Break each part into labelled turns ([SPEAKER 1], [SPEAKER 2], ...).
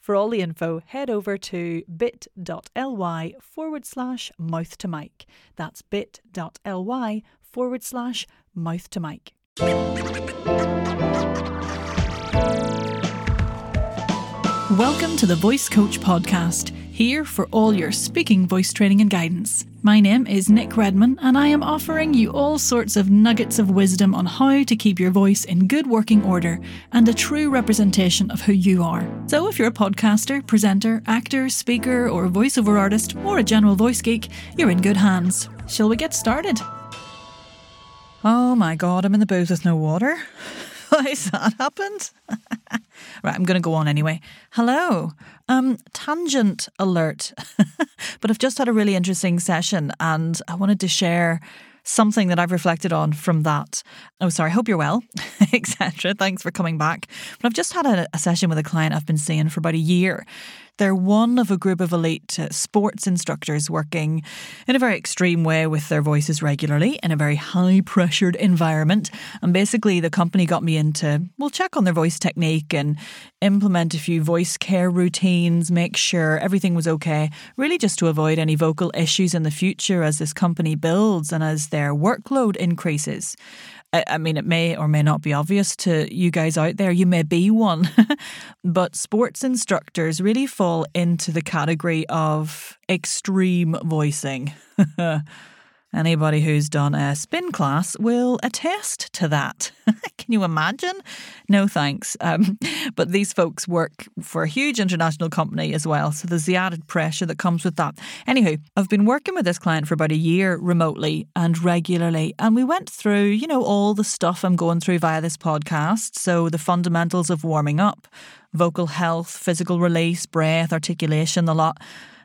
[SPEAKER 1] For all the info, head over to bit.ly forward slash mouth to mic. That's bit.ly forward slash mouth to mic. Welcome to the Voice Coach Podcast, here for all your speaking voice training and guidance. My name is Nic Redman, and I am offering you all sorts of nuggets of wisdom on how to keep your voice in good working order and a true representation of who you are. So, if you're a podcaster, presenter, actor, speaker, or voiceover artist, or a general voice geek, you're in good hands. Shall we get started? Oh my god, I'm in the booth with no water. Why has that happened? right, I'm going to go on anyway. Hello. Um, tangent alert. but I've just had a really interesting session and I wanted to share something that I've reflected on from that. Oh, sorry, hope you're well, etc. Thanks for coming back. But I've just had a, a session with a client I've been seeing for about a year. They're one of a group of elite sports instructors working in a very extreme way with their voices regularly in a very high pressured environment. And basically, the company got me into, we'll check on their voice technique and implement a few voice care routines, make sure everything was okay, really just to avoid any vocal issues in the future as this company builds and as their workload increases. I mean, it may or may not be obvious to you guys out there. You may be one, but sports instructors really fall into the category of extreme voicing. Anybody who's done a spin class will attest to that. Can you imagine? No thanks. Um, but these folks work for a huge international company as well, so there's the added pressure that comes with that. Anywho, I've been working with this client for about a year remotely and regularly, and we went through, you know, all the stuff I'm going through via this podcast. So the fundamentals of warming up, vocal health, physical release, breath, articulation, the lot.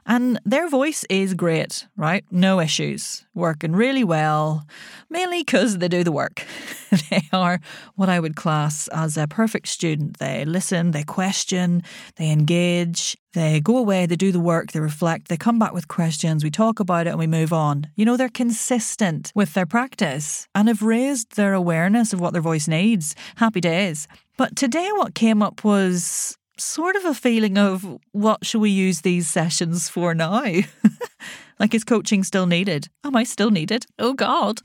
[SPEAKER 1] And their voice is great, right? No issues. Working really well, mainly because they do the work. they are what I would class as a perfect student. They listen, they question, they engage, they go away, they do the work, they reflect, they come back with questions, we talk about it, and we move on. You know, they're consistent with their practice and have raised their awareness of what their voice needs. Happy days. But today, what came up was sort of a feeling of what should we use these sessions for now? like, is coaching still needed? Am I still needed? Oh, God.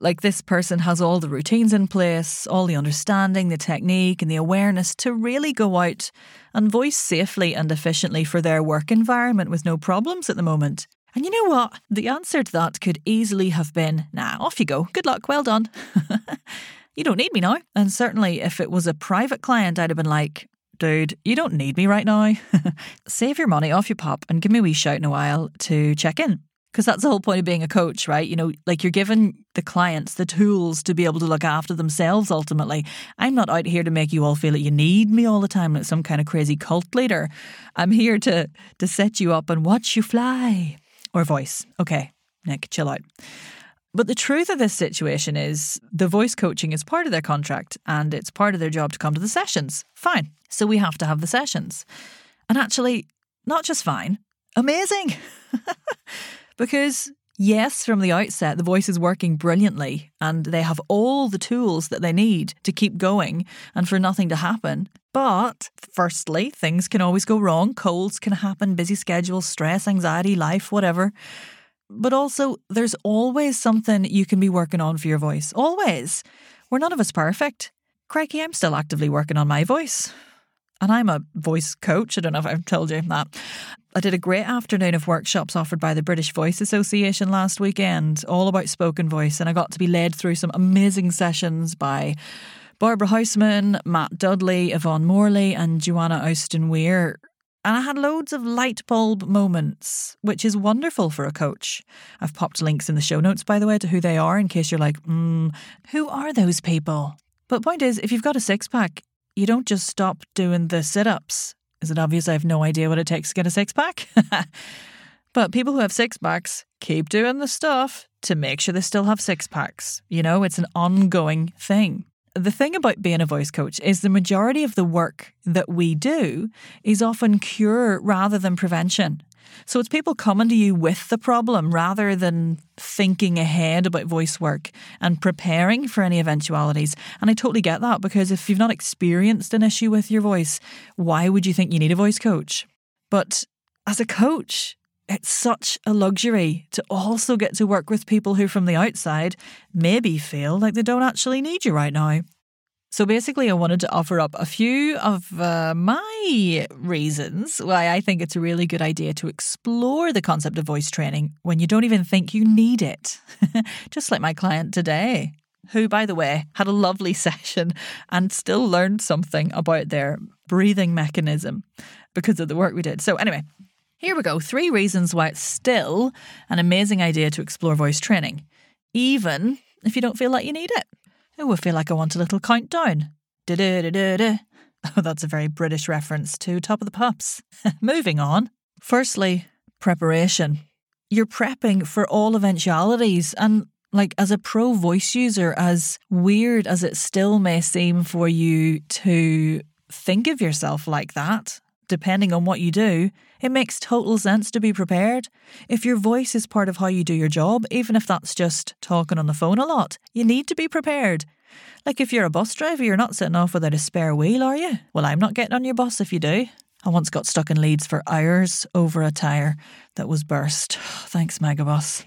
[SPEAKER 1] Like, this person has all the routines in place, all the understanding, the technique, and the awareness to really go out and voice safely and efficiently for their work environment with no problems at the moment. And you know what? The answer to that could easily have been nah, off you go. Good luck. Well done. you don't need me now. And certainly, if it was a private client, I'd have been like, dude, you don't need me right now. Save your money off your pop and give me a wee shout in a while to check in. Because that's the whole point of being a coach, right? You know, like you're giving the clients the tools to be able to look after themselves ultimately. I'm not out here to make you all feel that you need me all the time like some kind of crazy cult leader. I'm here to to set you up and watch you fly. Or voice. Okay, Nic, chill out. But the truth of this situation is the voice coaching is part of their contract and it's part of their job to come to the sessions. Fine. So we have to have the sessions. And actually, not just fine, amazing. because yes, from the outset, the voice is working brilliantly and they have all the tools that they need to keep going and for nothing to happen. But firstly, things can always go wrong. Colds can happen, busy schedules, stress, anxiety, life, whatever. But also, there's always something you can be working on for your voice. Always. We're none of us perfect. Crikey, I'm still actively working on my voice. And I'm a voice coach. I don't know if I've told you that. I did a great afternoon of workshops offered by the British Voice Association last weekend, all about spoken voice. And I got to be led through some amazing sessions by Barbara Houseman, Matt Dudley, Yvonne Morley, and Joanna Ouston Weir. And I had loads of light bulb moments, which is wonderful for a coach. I've popped links in the show notes, by the way, to who they are in case you're like, mm, who are those people? But point is, if you've got a six pack, you don't just stop doing the sit ups. Is it obvious I have no idea what it takes to get a six pack? but people who have six packs keep doing the stuff to make sure they still have six packs. You know, it's an ongoing thing. The thing about being a voice coach is the majority of the work that we do is often cure rather than prevention. So it's people coming to you with the problem rather than thinking ahead about voice work and preparing for any eventualities. And I totally get that because if you've not experienced an issue with your voice, why would you think you need a voice coach? But as a coach, it's such a luxury to also get to work with people who, from the outside, maybe feel like they don't actually need you right now. So basically, I wanted to offer up a few of uh, my reasons why I think it's a really good idea to explore the concept of voice training when you don't even think you need it. Just like my client today, who, by the way, had a lovely session and still learned something about their breathing mechanism because of the work we did. So, anyway, here we go. Three reasons why it's still an amazing idea to explore voice training, even if you don't feel like you need it. Oh, I feel like I want a little countdown. Da-da-da-da-da. Oh, that's a very British reference to Top of the Pops. Moving on. Firstly, preparation. You're prepping for all eventualities, and like as a pro voice user, as weird as it still may seem for you to think of yourself like that, depending on what you do, it makes total sense to be prepared. If your voice is part of how you do your job, even if that's just talking on the phone a lot, you need to be prepared. Like if you're a bus driver, you're not sitting off without a spare wheel, are you? Well, I'm not getting on your bus if you do. I once got stuck in Leeds for hours over a tyre that was burst. Thanks, Megabus.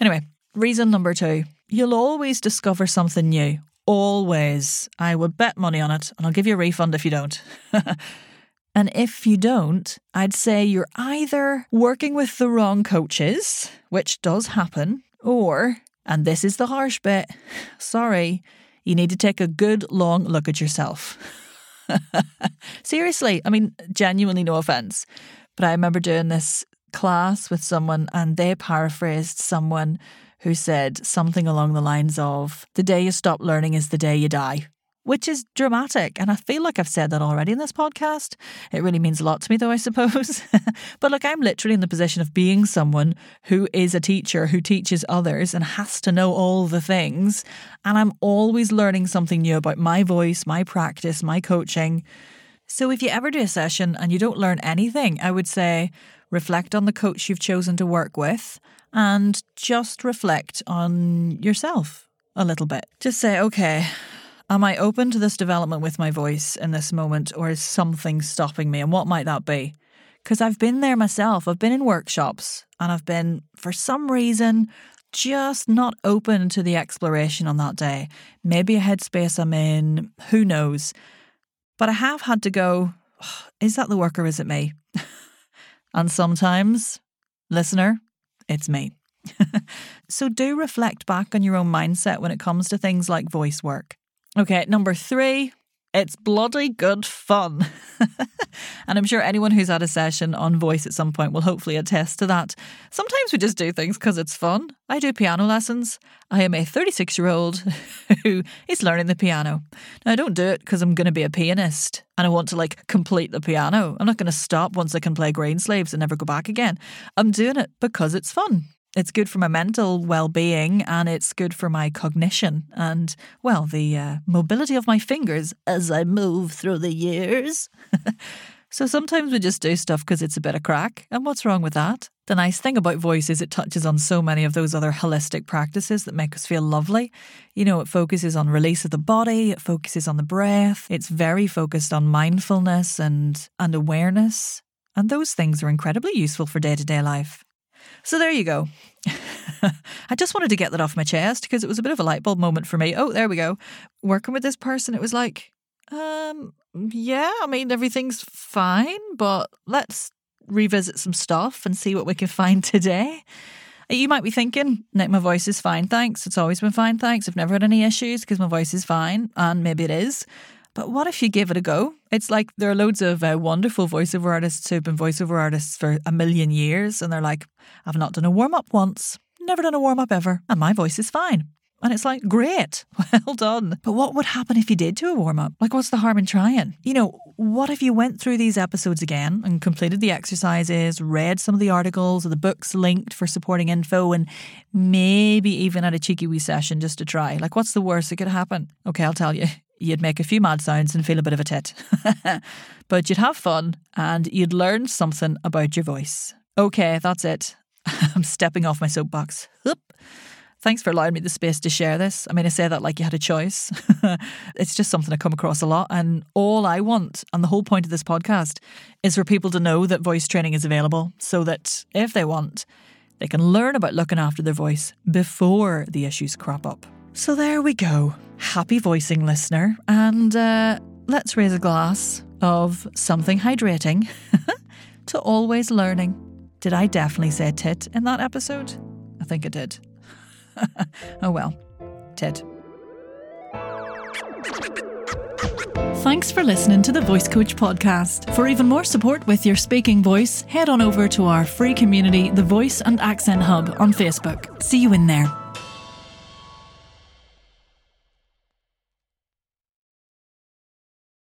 [SPEAKER 1] Anyway, reason number two you'll always discover something new. Always. I would bet money on it, and I'll give you a refund if you don't. And if you don't, I'd say you're either working with the wrong coaches, which does happen, or, and this is the harsh bit, sorry, you need to take a good long look at yourself. Seriously, I mean, genuinely, no offense. But I remember doing this class with someone and they paraphrased someone who said something along the lines of, The day you stop learning is the day you die which is dramatic. And I feel like I've said that already in this podcast. It really means a lot to me, though, I suppose. but look, I'm literally in the position of being someone who is a teacher who teaches others and has to know all the things. And I'm always learning something new about my voice, my practice, my coaching. So if you ever do a session and you don't learn anything, I would say reflect on the coach you've chosen to work with and just reflect on yourself a little bit. Just say, okay, Am I open to this development with my voice in this moment, or is something stopping me? And what might that be? Because I've been there myself. I've been in workshops and I've been, for some reason, just not open to the exploration on that day. Maybe a headspace I'm in, who knows? But I have had to go, is that the work or is it me? and sometimes, listener, it's me. so do reflect back on your own mindset when it comes to things like voice work. Okay, number three, it's bloody good fun. and I'm sure anyone who's had a session on voice at some point will hopefully attest to that. Sometimes we just do things because it's fun. I do piano lessons. I am a 36 year old who is learning the piano. Now, I don't do it because I'm going to be a pianist and I want to like complete the piano. I'm not going to stop once I can play Greensleeves and never go back again. I'm doing it because it's fun. It's good for my mental well being and it's good for my cognition and, well, the uh, mobility of my fingers as I move through the years. so sometimes we just do stuff because it's a bit of crack. And what's wrong with that? The nice thing about voice is it touches on so many of those other holistic practices that make us feel lovely. You know, it focuses on release of the body, it focuses on the breath, it's very focused on mindfulness and, and awareness. And those things are incredibly useful for day to day life. So there you go. I just wanted to get that off my chest because it was a bit of a light bulb moment for me. Oh, there we go. Working with this person, it was like, um, yeah, I mean, everything's fine, but let's revisit some stuff and see what we can find today. You might be thinking, Nic, my voice is fine, thanks. It's always been fine, thanks. I've never had any issues because my voice is fine, and maybe it is. But what if you give it a go? It's like there are loads of uh, wonderful voiceover artists who've been voiceover artists for a million years, and they're like, I've not done a warm up once, never done a warm up ever, and my voice is fine. And it's like, great, well done. But what would happen if you did do a warm up? Like, what's the harm in trying? You know, what if you went through these episodes again and completed the exercises, read some of the articles or the books linked for supporting info, and maybe even had a cheeky wee session just to try? Like, what's the worst that could happen? Okay, I'll tell you. You'd make a few mad sounds and feel a bit of a tit. but you'd have fun and you'd learn something about your voice. Okay, that's it. I'm stepping off my soapbox. Oop. Thanks for allowing me the space to share this. I mean, I say that like you had a choice. it's just something I come across a lot. And all I want, and the whole point of this podcast, is for people to know that voice training is available so that if they want, they can learn about looking after their voice before the issues crop up. So there we go. Happy voicing, listener. And uh, let's raise a glass of something hydrating to always learning. Did I definitely say tit in that episode? I think I did. oh well. Ted.
[SPEAKER 2] Thanks for listening to the Voice Coach podcast. For even more support with your speaking voice, head on over to our free community, the Voice and Accent Hub, on Facebook. See you in there.